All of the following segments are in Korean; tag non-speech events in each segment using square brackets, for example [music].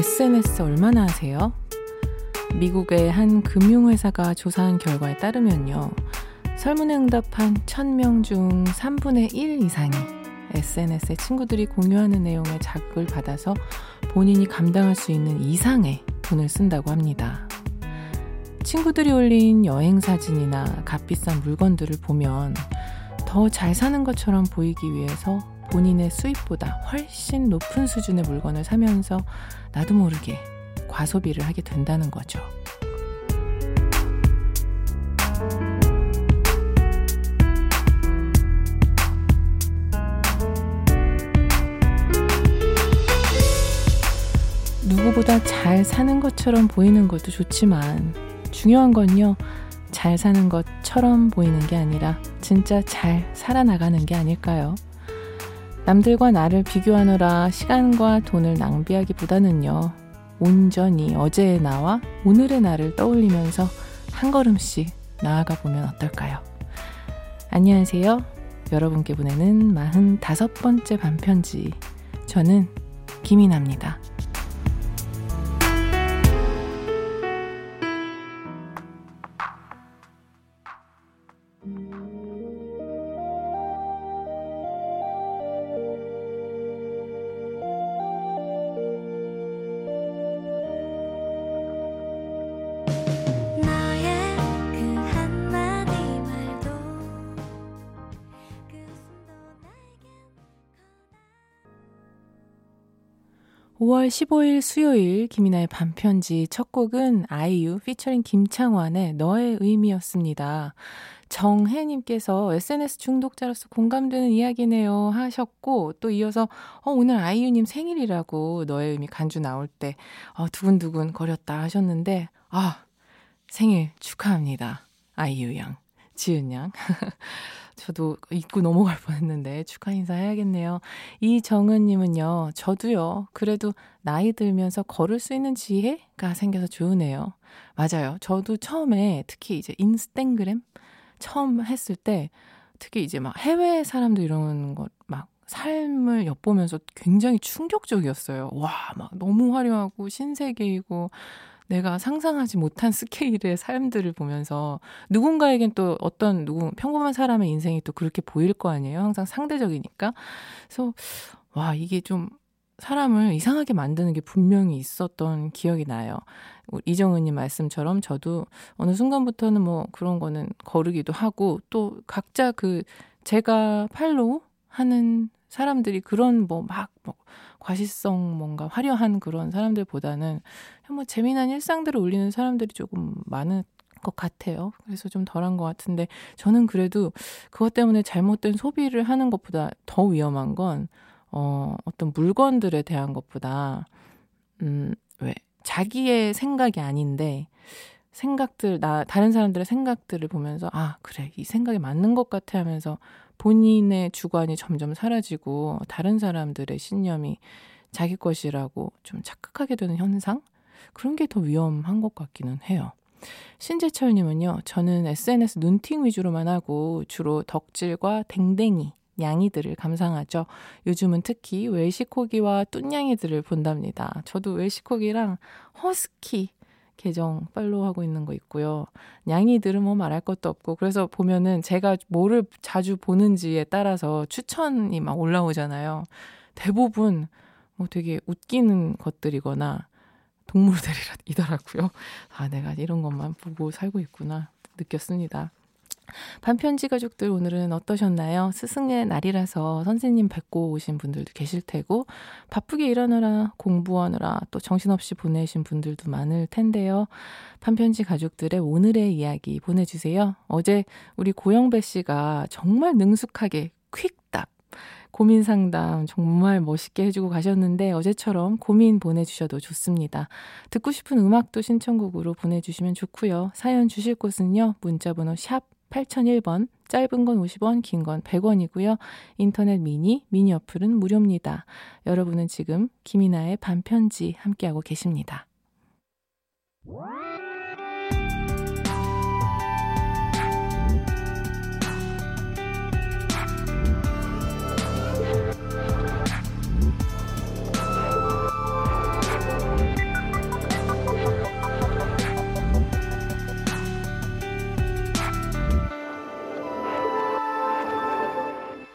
SNS 얼마나 하세요? 미국의 한 금융회사가 조사한 결과에 따르면요. 설문에 응답한 1000명 중 3분의 1 이상이 SNS에 친구들이 공유하는 내용에 자극을 받아서 본인이 감당할 수 있는 이상의 돈을 쓴다고 합니다. 친구들이 올린 여행 사진이나 값비싼 물건들을 보면 더 잘 사는 것처럼 보이기 위해서 본인의 수입보다 훨씬 높은 수준의 물건을 사면서 나도 모르게 과소비를 하게 된다는 거죠. 누구보다 잘 사는 것처럼 보이는 것도 좋지만 중요한 건요. 잘 사는 것처럼 보이는 게 아니라 진짜 잘 살아나가는 게 아닐까요? 남들과 나를 비교하느라 시간과 돈을 낭비하기보다는요. 온전히 어제의 나와 오늘의 나를 떠올리면서 한 걸음씩 나아가 보면 어떨까요? 안녕하세요. 여러분께 보내는 45번째 반편지. 저는 김이나입니다. 5월 15일 수요일 김이나의 반편지 첫 곡은 아이유 피처링 김창완의 너의 의미였습니다. 정혜님께서 SNS 중독자로서 공감되는 이야기네요 하셨고 또 이어서 어, 오늘 아이유님 생일이라고 너의 의미 간주 나올 때 어, 두근두근 거렸다 하셨는데 아 생일 축하합니다 아이유 양 지은 양 [laughs] 저도 잊고 넘어갈 뻔했는데 축하 인사 해야겠네요. 이정은님은요, 저도요, 그래도 나이 들면서 걸을 수 있는 지혜가 생겨서 좋으네요. 맞아요. 저도 처음에 특히 이제 인스탱그램 처음 했을 때 특히 이제 막 해외 사람들 이런 것 막 삶을 엿보면서 굉장히 충격적이었어요. 와, 막 너무 화려하고 신세계이고 내가 상상하지 못한 스케일의 삶들을 보면서 누군가에겐 또 어떤 누구 평범한 사람의 인생이 또 그렇게 보일 거 아니에요. 항상 상대적이니까. 그래서 와 이게 좀 사람을 이상하게 만드는 게 분명히 있었던 기억이 나요. 이정은님 말씀처럼 저도 어느 순간부터는 뭐 그런 거는 거르기도 하고 또 각자 그 제가 팔로우 하는 사람들이 그런 뭐막뭐 뭐 과시성 뭔가 화려한 그런 사람들보다는 뭐 재미난 일상들을 올리는 사람들이 조금 많은 것 같아요. 그래서 좀 덜한 것 같은데 저는 그래도 그것 때문에 잘못된 소비를 하는 것보다 더 위험한 건 어, 어떤 물건들에 대한 것보다 음, 왜 자기의 생각이 아닌데 생각들 나 다른 사람들의 생각들을 보면서 아 그래 이 생각이 맞는 것 같아 하면서 본인의 주관이 점점 사라지고 다른 사람들의 신념이 자기 것이라고 좀 착각하게 되는 현상? 그런 게 더 위험한 것 같기는 해요. 신재철님은요, 저는 SNS 눈팅 위주로만 하고 주로 덕질과 댕댕이, 냥이들을 감상하죠. 요즘은 특히 웰시코기와 뚠냥이들을 본답니다. 저도 웰시코기랑 허스키 계정 팔로우하고 있는 거 있고요. 냥이들은 뭐 말할 것도 없고 그래서 보면은 제가 뭐를 자주 보는지에 따라서 추천이 막 올라오잖아요. 대부분 뭐 되게 웃기는 것들이거나 동물들이더라고요. [laughs] 아, 내가 이런 것만 보고 살고 있구나 느꼈습니다. 반편지 가족들 오늘은 어떠셨나요? 스승의 날이라서 선생님 뵙고 오신 분들도 계실 테고 바쁘게 일하느라 공부하느라 또 정신없이 보내신 분들도 많을 텐데요. 반편지 가족들의 오늘의 이야기 보내주세요. 어제 우리 고영배 씨가 정말 능숙하게 퀵답 고민 상담 정말 멋있게 해주고 가셨는데 어제처럼 고민 보내주셔도 좋습니다. 듣고 싶은 음악도 신청곡으로 보내주시면 좋고요. 사연 주실 곳은요. 문자번호 샵 8001번, 짧은 건 50원, 긴 건 100원이고요. 인터넷 미니, 미니 어플은 무료입니다. 여러분은 지금 김이나의 반편지 함께하고 계십니다.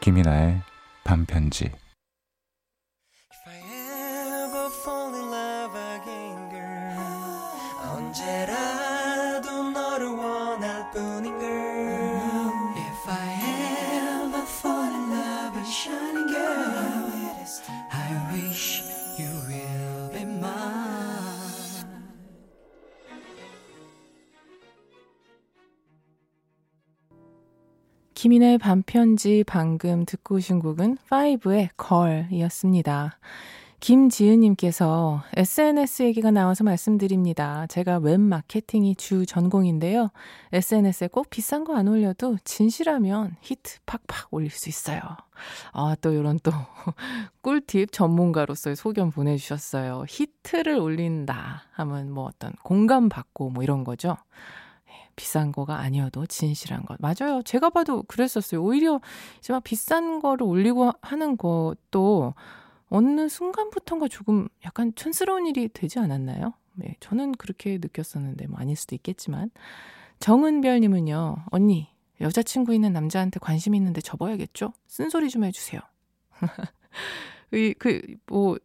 김이나의 반편지 김이나의 밤편지 방금 듣고 오신 곡은 5의 걸이었습니다. 김지은님께서 SNS 얘기가 나와서 말씀드립니다. 제가 웹 마케팅이 주 전공인데요. SNS에 꼭 비싼 거 안 올려도 진실하면 히트 팍팍 올릴 수 있어요. 아, 또 이런 또 [laughs] 꿀팁 전문가로서의 소견 보내주셨어요. 히트를 올린다 하면 뭐 어떤 공감받고 뭐 이런 거죠. 비싼 거가 아니어도 진실한 것. 맞아요. 제가 봐도 그랬었어요. 오히려 이제 막 비싼 거를 올리고 하는 것도 어느 순간부터인가 조금 약간 촌스러운 일이 되지 않았나요? 네, 저는 그렇게 느꼈었는데 뭐 아닐 수도 있겠지만 정은별님은요. 언니 여자친구 있는 남자한테 관심 있는데 접어야겠죠? 쓴소리 좀 해주세요. [laughs] 그뭐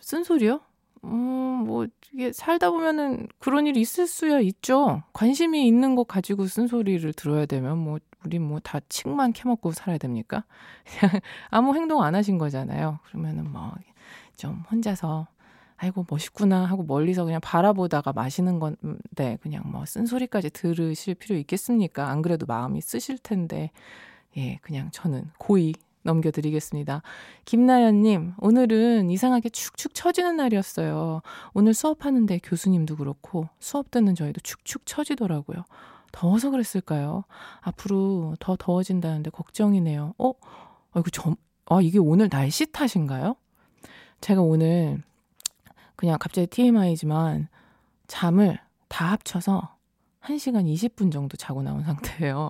쓴소리요? 음, 뭐, 이게 살다 보면은 그런 일이 있을 수야 있죠. 관심이 있는 거 가지고 쓴소리를 들어야 되면 뭐, 우리 뭐다 칙만 캐먹고 살아야 됩니까? 그냥 [laughs] 아무 행동 안 하신 거잖아요. 그러면은 뭐, 좀 혼자서, 아이고, 멋있구나 하고 멀리서 그냥 바라보다가 마시는 건데, 그냥 뭐 쓴소리까지 들으실 필요 있겠습니까? 안 그래도 마음이 쓰실 텐데, 예, 그냥 저는 고이 넘겨드리겠습니다. 김나연님, 오늘은 이상하게 축축 처지는 날이었어요. 오늘 수업하는데 교수님도 그렇고 수업 듣는 저희도 축축 처지더라고요. 더워서 그랬을까요? 앞으로 더 더워진다는데 걱정이네요. 어? 아이고, 저, 아, 이게 오늘 날씨 탓인가요? 제가 오늘 그냥 갑자기 TMI지만 잠을 다 합쳐서 1시간 20분 정도 자고 나온 상태예요.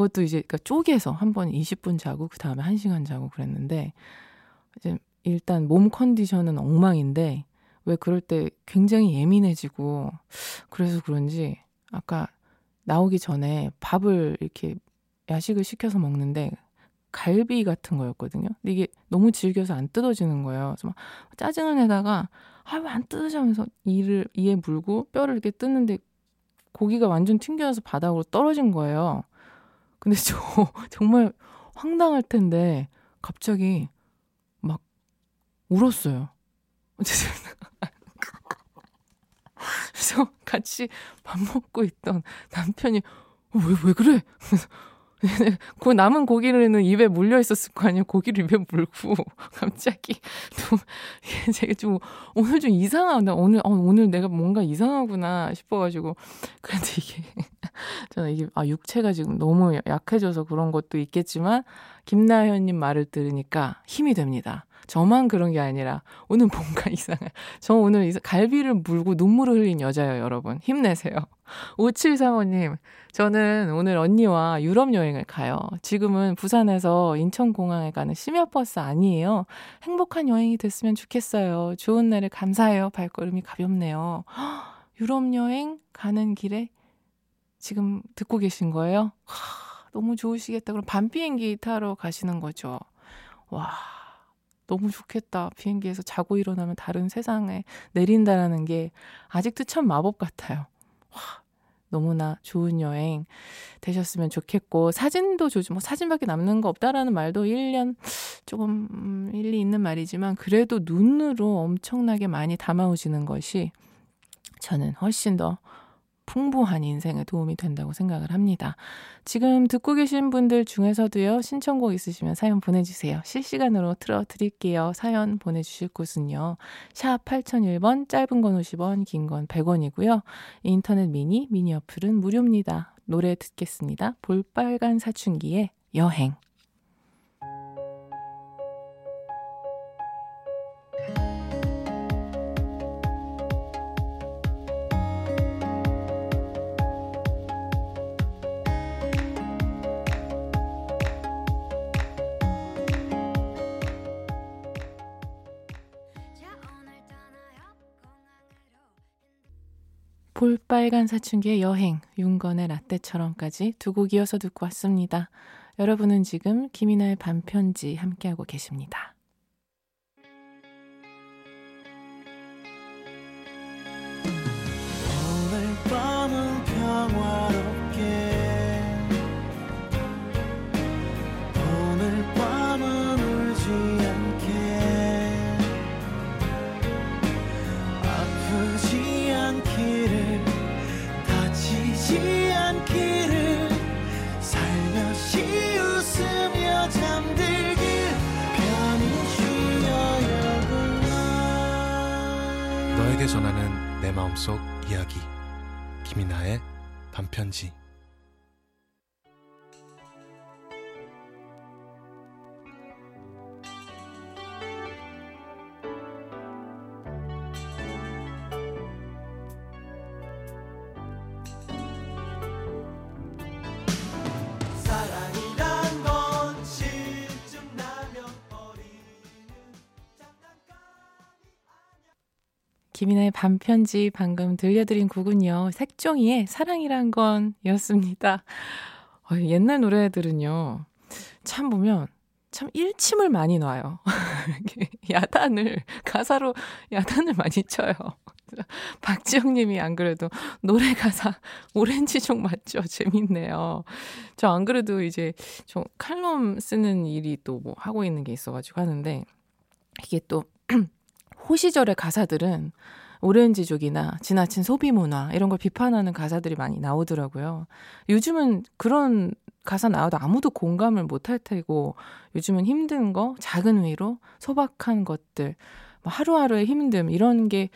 그것도 이제 그러니까 쪼개서 한 번 20분 자고 그 다음에 1시간 자고 그랬는데 이제 일단 몸 컨디션은 엉망인데 왜 그럴 때 굉장히 예민해지고 그래서 그런지 아까 나오기 전에 밥을 이렇게 야식을 시켜서 먹는데 갈비 같은 거였거든요. 근데 이게 너무 질겨서 안 뜯어지는 거예요. 그래서 막 짜증을 내다가 아 왜 안 뜯어지면서 이를 이에 물고 뼈를 이렇게 뜯는데 고기가 완전 튕겨져서 바닥으로 떨어진 거예요. 근데 저 [laughs] 정말 황당할 텐데 갑자기 막 울었어요. [laughs] 그래서 같이 밥 먹고 있던 남편이 어, 왜, 왜 그래? [laughs] 그 남은 고기는 입에 물려 있었을 거 아니에요. 고기를 입에 물고 [laughs] 갑자기 좀 [laughs] 제가 좀 오늘 좀 이상하다. 오늘 어, 오늘 내가 뭔가 이상하구나 싶어가지고 그런데 이게 저는 이게 아 육체가 지금 너무 약해져서 그런 것도 있겠지만 김나현님 말을 들으니까 힘이 됩니다. 저만 그런 게 아니라 오늘 뭔가 [laughs] 이상해. 저 오늘 갈비를 물고 눈물을 흘린 여자예요, 여러분. 힘내세요. 5735님, 저는 오늘 언니와 유럽 여행을 가요. 지금은 부산에서 인천공항에 가는 심야버스 아니에요. 행복한 여행이 됐으면 좋겠어요. 좋은 날을 감사해요. 발걸음이 가볍네요. [gasps] 유럽 여행 가는 길에 지금 듣고 계신 거예요? 하, 너무 좋으시겠다. 그럼 밤 비행기 타러 가시는 거죠. 와. 너무 좋겠다. 비행기에서 자고 일어나면 다른 세상에 내린다라는 게 아직도 참 마법 같아요. 와, 너무나 좋은 여행 되셨으면 좋겠고, 사진도 좋지, 뭐 사진밖에 남는 거 없다라는 말도 1년 조금 음, 일리 있는 말이지만, 그래도 눈으로 엄청나게 많이 담아오시는 것이 저는 훨씬 더 풍부한 인생에 도움이 된다고 생각을 합니다. 지금 듣고 계신 분들 중에서도요, 신청곡 있으시면 사연 보내주세요. 실시간으로 틀어드릴게요. 사연 보내주실 곳은요, 샵 8001번, 짧은 건 50원, 긴 건 100원이고요. 인터넷 미니, 미니 어플은 무료입니다. 노래 듣겠습니다. 볼빨간 사춘기의 여행. 볼빨간 사춘기의 여행, 윤건의 라떼처럼까지 두 곡 이어서 듣고 왔습니다. 여러분은 지금 김이나의 반편지 함께하고 계십니다. 내 마음속 이야기. 김이나의 반편지 김이나의 반편지 방금 들려드린 곡은요. 색종이의 사랑이란 건 이었습니다. 어, 옛날 노래들은요. 참 보면 참 일침을 많이 놔요. [laughs] 야단을 가사로 야단을 많이 쳐요. [laughs] 박지영 님이 안 그래도 노래 가사 오렌지족 맞죠? 재밌네요. 저 안 그래도 이제 저 칼럼 쓰는 일이 또 뭐 하고 있는 게 있어가지고 하는데 이게 또 [clears throat] 호시절의 가사들은 오렌지족이나 지나친 소비 문화 이런 걸 비판하는 가사들이 많이 나오더라고요. 요즘은 그런 가사 나와도 아무도 공감을 못 할 테고 요즘은 힘든 거, 작은 위로, 소박한 것들, 뭐 하루하루의 힘듦 이런 게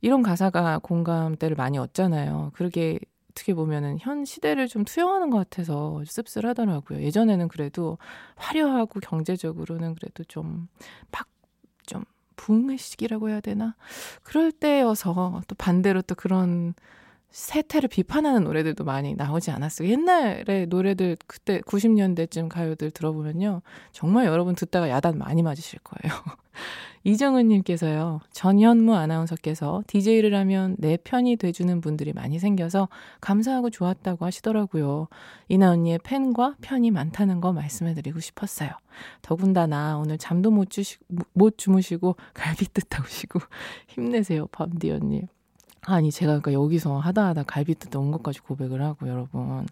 이런 가사가 공감대를 많이 얻잖아요. 그러게 어떻게 보면은 현 시대를 좀 투영하는 것 같아서 씁쓸하더라고요. 예전에는 그래도 화려하고 경제적으로는 그래도 좀 부흥의 시기라고 해야 되나? 그럴 때여서 또 반대로 또 그런 세태를 비판하는 노래들도 많이 나오지 않았어요. 옛날에 노래들 그때 90년대쯤 가요들 들어보면요. 정말 여러분 듣다가 야단 많이 맞으실 거예요. [laughs] 이정은 님께서요, 전현무 아나운서께서 DJ를 하면 내 편이 돼주는 분들이 많이 생겨서 감사하고 좋았다고 하시더라고요. 이나 언니의 팬과 편이 많다는 거 말씀해드리고 싶었어요. 더군다나 오늘 잠도 못, 주시, 못 주무시고 갈비뜻 하시고 [laughs] 힘내세요, 밤디 언니. 아니, 제가 그러니까 여기서 하다 하다 갈비뜻 온 것까지 고백을 하고, 여러분.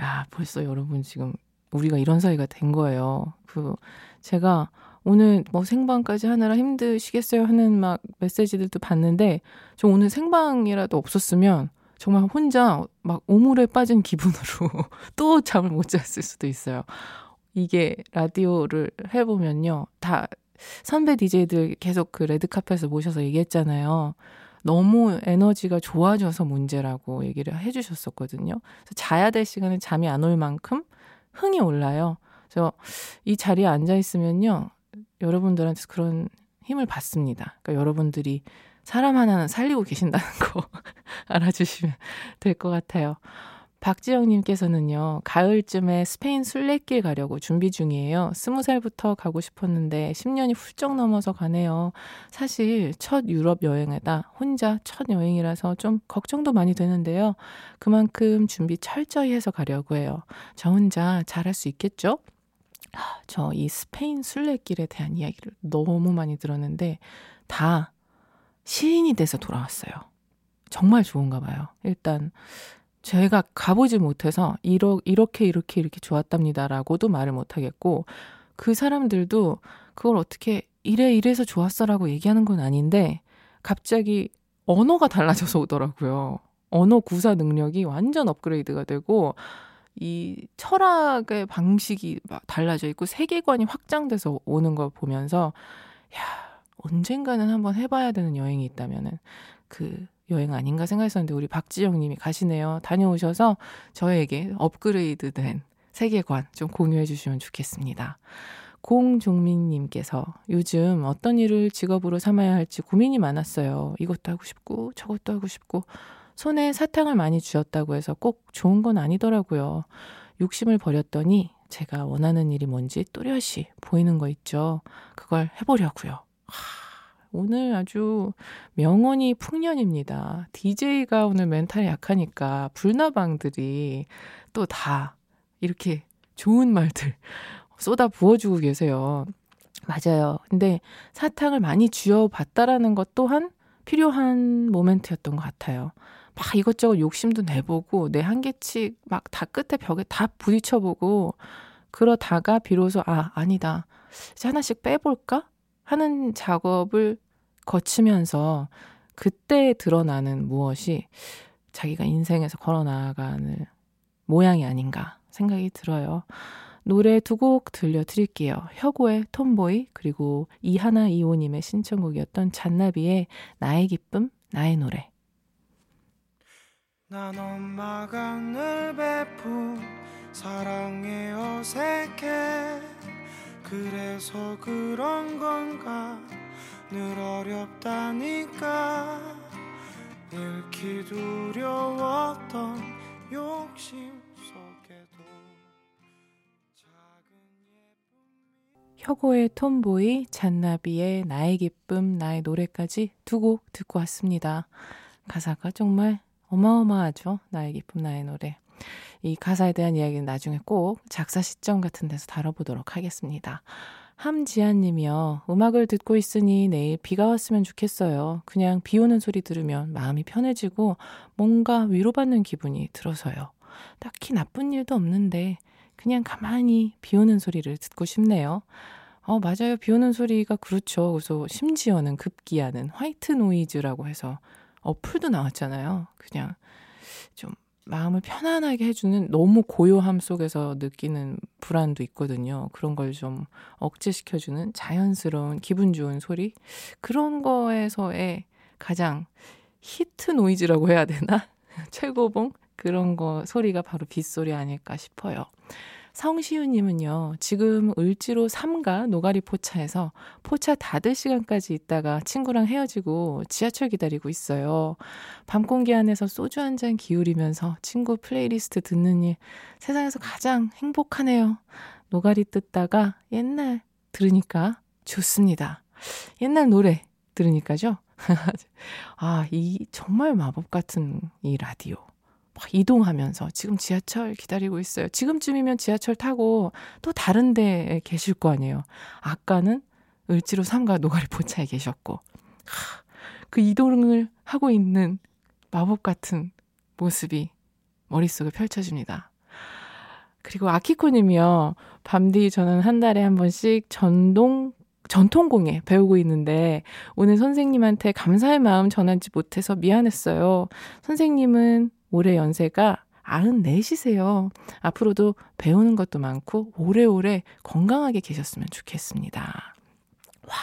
야, 벌써 여러분 지금 우리가 이런 사이가 된 거예요. 그, 제가 오늘 뭐 생방까지 하느라 힘드시겠어요 하는 막 메시지들도 봤는데 저 오늘 생방이라도 없었으면 정말 혼자 막 오물에 빠진 기분으로 [laughs] 또 잠을 못 잤을 수도 있어요. 이게 라디오를 해보면요. 다 선배 DJ들 계속 그 레드카펫에서 모셔서 얘기했잖아요. 너무 에너지가 좋아져서 문제라고 얘기를 해주셨었거든요. 그래서 자야 될 시간에 잠이 안 올 만큼 흥이 올라요. 그래서 이 자리에 앉아 있으면요. 여러분들한테 그런 힘을 받습니다. 그러니까 여러분들이 사람 하나는 살리고 계신다는 거 [laughs] 알아주시면 될 것 같아요. 박지영님께서는요, 가을쯤에 스페인 순례길 가려고 준비 중이에요. 스무 살부터 가고 싶었는데 10년이 훌쩍 넘어서 가네요. 사실 첫 유럽 여행에다 혼자 첫 여행이라서 좀 걱정도 많이 되는데요. 그만큼 준비 철저히 해서 가려고 해요. 저 혼자 잘할 수 있겠죠? 저 이 스페인 순례길에 대한 이야기를 너무 많이 들었는데 다 시인이 돼서 돌아왔어요. 정말 좋은가 봐요. 일단 제가 가보지 못해서 이러, 이렇게 이렇게 이렇게 좋았답니다라고도 말을 못하겠고 그 사람들도 그걸 어떻게 이래 이래서 좋았어라고 얘기하는 건 아닌데 갑자기 언어가 달라져서 오더라고요. 언어 구사 능력이 완전 업그레이드가 되고 이 철학의 방식이 막 달라져 있고 세계관이 확장돼서 오는 걸 보면서 야 언젠가는 한번 해봐야 되는 여행이 있다면은 그 여행 아닌가 생각했었는데 우리 박지영 님이 가시네요. 다녀오셔서 저에게 업그레이드 된 세계관 좀 공유해 주시면 좋겠습니다. 공종민 님께서 요즘 어떤 일을 직업으로 삼아야 할지 고민이 많았어요. 이것도 하고 싶고 저것도 하고 싶고 손에 사탕을 많이 주었다고 해서 꼭 좋은 건 아니더라고요. 욕심을 버렸더니 제가 원하는 일이 뭔지 또렷이 보이는 거 있죠. 그걸 해보려고요. 하, 오늘 아주 명언이 풍년입니다. DJ가 오늘 멘탈이 약하니까 불나방들이 또 다 이렇게 좋은 말들 쏟아 부어주고 계세요. 맞아요. 근데 사탕을 많이 쥐어봤다라는 것 또한 필요한 모멘트였던 것 같아요. 막 이것저것 욕심도 내보고 내 한계치 막 다 끝에 벽에 다 부딪혀보고 그러다가 비로소 아 아니다 이제 하나씩 빼볼까 하는 작업을 거치면서 그때 드러나는 무엇이 자기가 인생에서 걸어나가는 모양이 아닌가 생각이 들어요. 노래 두 곡 들려드릴게요. 혁오의 톰보이 그리고 이하나 이호님의 신청곡이었던 잔나비의 나의 기쁨 나의 노래 난 엄마가 늘 베푼 사랑에 어색해 그래서 그런 건가 늘 어렵다니까 잃기 두려웠던 욕심 속에도 작은 혁오의 톰보이, 잔나비의 나의 기쁨, 나의 노래까지 두 곡 듣고 왔습니다. 가사가 정말 어마어마하죠. 나의 기쁨, 나의 노래. 이 가사에 대한 이야기는 나중에 꼭 작사 시점 같은 데서 다뤄보도록 하겠습니다. 함지한 님이요. 음악을 듣고 있으니 내일 비가 왔으면 좋겠어요. 그냥 비 오는 소리 들으면 마음이 편해지고 뭔가 위로받는 기분이 들어서요. 딱히 나쁜 일도 없는데 그냥 가만히 비 오는 소리를 듣고 싶네요. 어, 맞아요. 비 오는 소리가 그렇죠. 그래서 심지어는 급기야는 화이트 노이즈라고 해서 어플도 나왔잖아요. 그냥 좀 마음을 편안하게 해주는 너무 고요함 속에서 느끼는 불안도 있거든요. 그런 걸 좀 억제시켜주는 자연스러운 기분 좋은 소리. 그런 거에서의 가장 white noise라고 해야 되나? [laughs] 최고봉? 그런 거 소리가 바로 빗소리 아닐까 싶어요. 성시우님은요, 지금 을지로 삼가 노가리 포차에서 포차 닫을 시간까지 있다가 친구랑 헤어지고 지하철 기다리고 있어요. 밤 공기 안에서 소주 한 잔 기울이면서 친구 플레이리스트 듣는 일 세상에서 가장 행복하네요. 노가리 뜯다가 옛날 들으니까 좋습니다. 옛날 노래 들으니까죠. [laughs] 아, 이 정말 마법 같은 이 라디오. 막 이동하면서 지금 지하철 기다리고 있어요. 지금쯤이면 지하철 타고 또 다른 데에 계실 거 아니에요. 아까는 을지로 삼가 노가리 포차에 계셨고. 하, 그 이동을 하고 있는 마법 같은 모습이 머릿속에 펼쳐집니다. 그리고 아키코 님이요. 밤디 저는 한 달에 한 번씩 전동 전통공예 배우고 있는데 오늘 선생님한테 감사의 마음 전하지 못해서 미안했어요. 선생님은 올해 연세가 94시세요. 앞으로도 배우는 것도 많고 오래오래 건강하게 계셨으면 좋겠습니다. 와,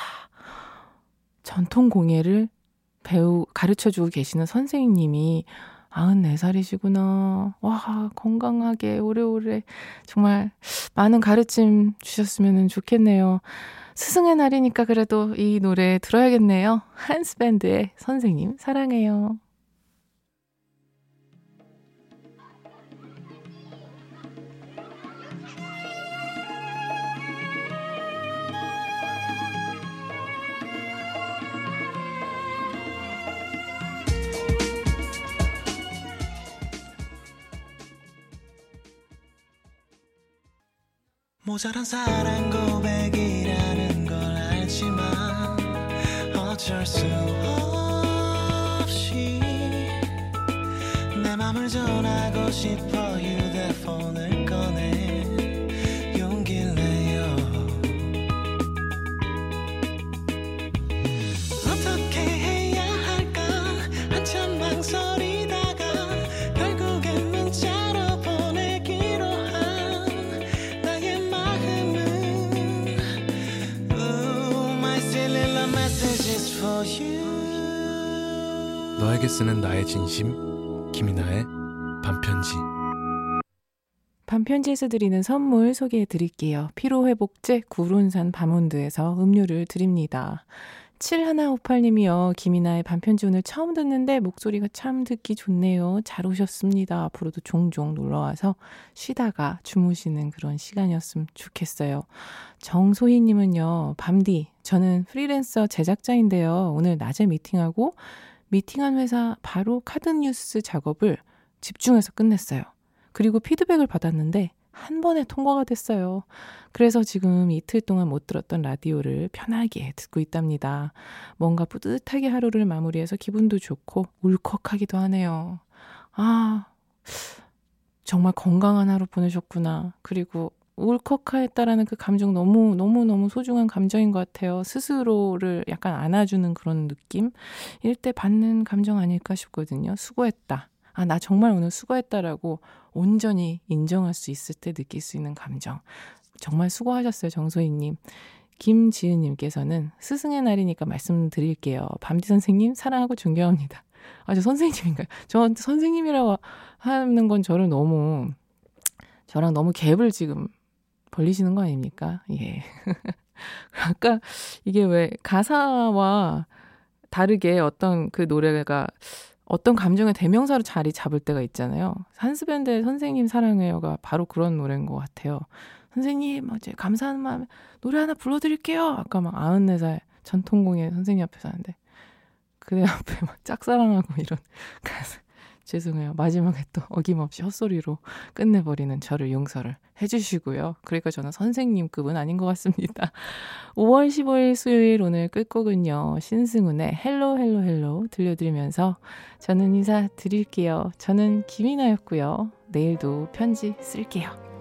전통 공예를 배우, 가르쳐 주고 계시는 선생님이 94살이시구나. 와, 건강하게 오래오래 정말 많은 가르침 주셨으면 좋겠네요. 스승의 날이니까 그래도 이 노래 들어야겠네요. 한스밴드의 선생님, 사랑해요. 모자란 사랑 고백이라는 걸 알지만 어쩔 수 없이 내 맘을 전하고 싶어 휴대폰을 꺼내 내요. 어떻게 너에게 쓰는 나의 진심 김이나의 반편지 반편지에서 드리는 선물 소개해 드릴게요. 피로회복제 구론산 바몬드에서 음료를 드립니다. 7158님이요. 김이나의 반편지 오늘 처음 듣는데 목소리가 참 듣기 좋네요. 잘 오셨습니다. 앞으로도 종종 놀러와서 쉬다가 주무시는 그런 시간이었으면 좋겠어요. 정소희님은요. 밤디, 저는 프리랜서 제작자인데요. 오늘 낮에 미팅하고 미팅한 회사 바로 카드 뉴스 작업을 집중해서 끝냈어요. 그리고 피드백을 받았는데 한 번에 통과가 됐어요. 그래서 지금 이틀 동안 못 들었던 라디오를 편하게 듣고 있답니다. 뭔가 뿌듯하게 하루를 마무리해서 기분도 좋고 울컥하기도 하네요. 아, 정말 건강한 하루 보내셨구나. 그리고 울컥했다라는 그 감정 너무 너무 너무 소중한 감정인 것 같아요. 스스로를 약간 안아주는 그런 느낌 일 때 받는 감정 아닐까 싶거든요. 수고했다. 아, 나 정말 오늘 수고했다라고 온전히 인정할 수 있을 때 느낄 수 있는 감정. 정말 수고하셨어요, 정소희님. 김지은님께서는 스승의 날이니까 말씀드릴게요. 밤디 선생님 사랑하고 존경합니다. 아, 저 선생님인가요? 저 선생님이라고 하는 건 저를 너무, 저랑 너무 갭을 지금 벌리시는 거 아닙니까? 예. [laughs] 아까 이게 왜 가사와 다르게 어떤 그 노래가 어떤 감정의 대명사로 자리 잡을 때가 있잖아요. 한스밴드의 선생님 사랑해요가 바로 그런 노래인 것 같아요. 선생님, 어제 감사한 마음에 노래 하나 불러드릴게요. 아까 막 94살 전통공예 선생님 앞에서 하는데 그대 앞에 막 짝사랑하고 이런 [laughs] 가사. 죄송해요. 마지막에 또 어김없이 헛소리로 끝내버리는 저를 용서를 해주시고요. 그러니까 저는 선생님급은 아닌 것 같습니다. [laughs] 5월 15일 수요일 오늘 끝곡은요. 신승훈의 Hello Hello Hello 들려드리면서 저는 인사 드릴게요. 저는 김이나였고요. 내일도 편지 쓸게요.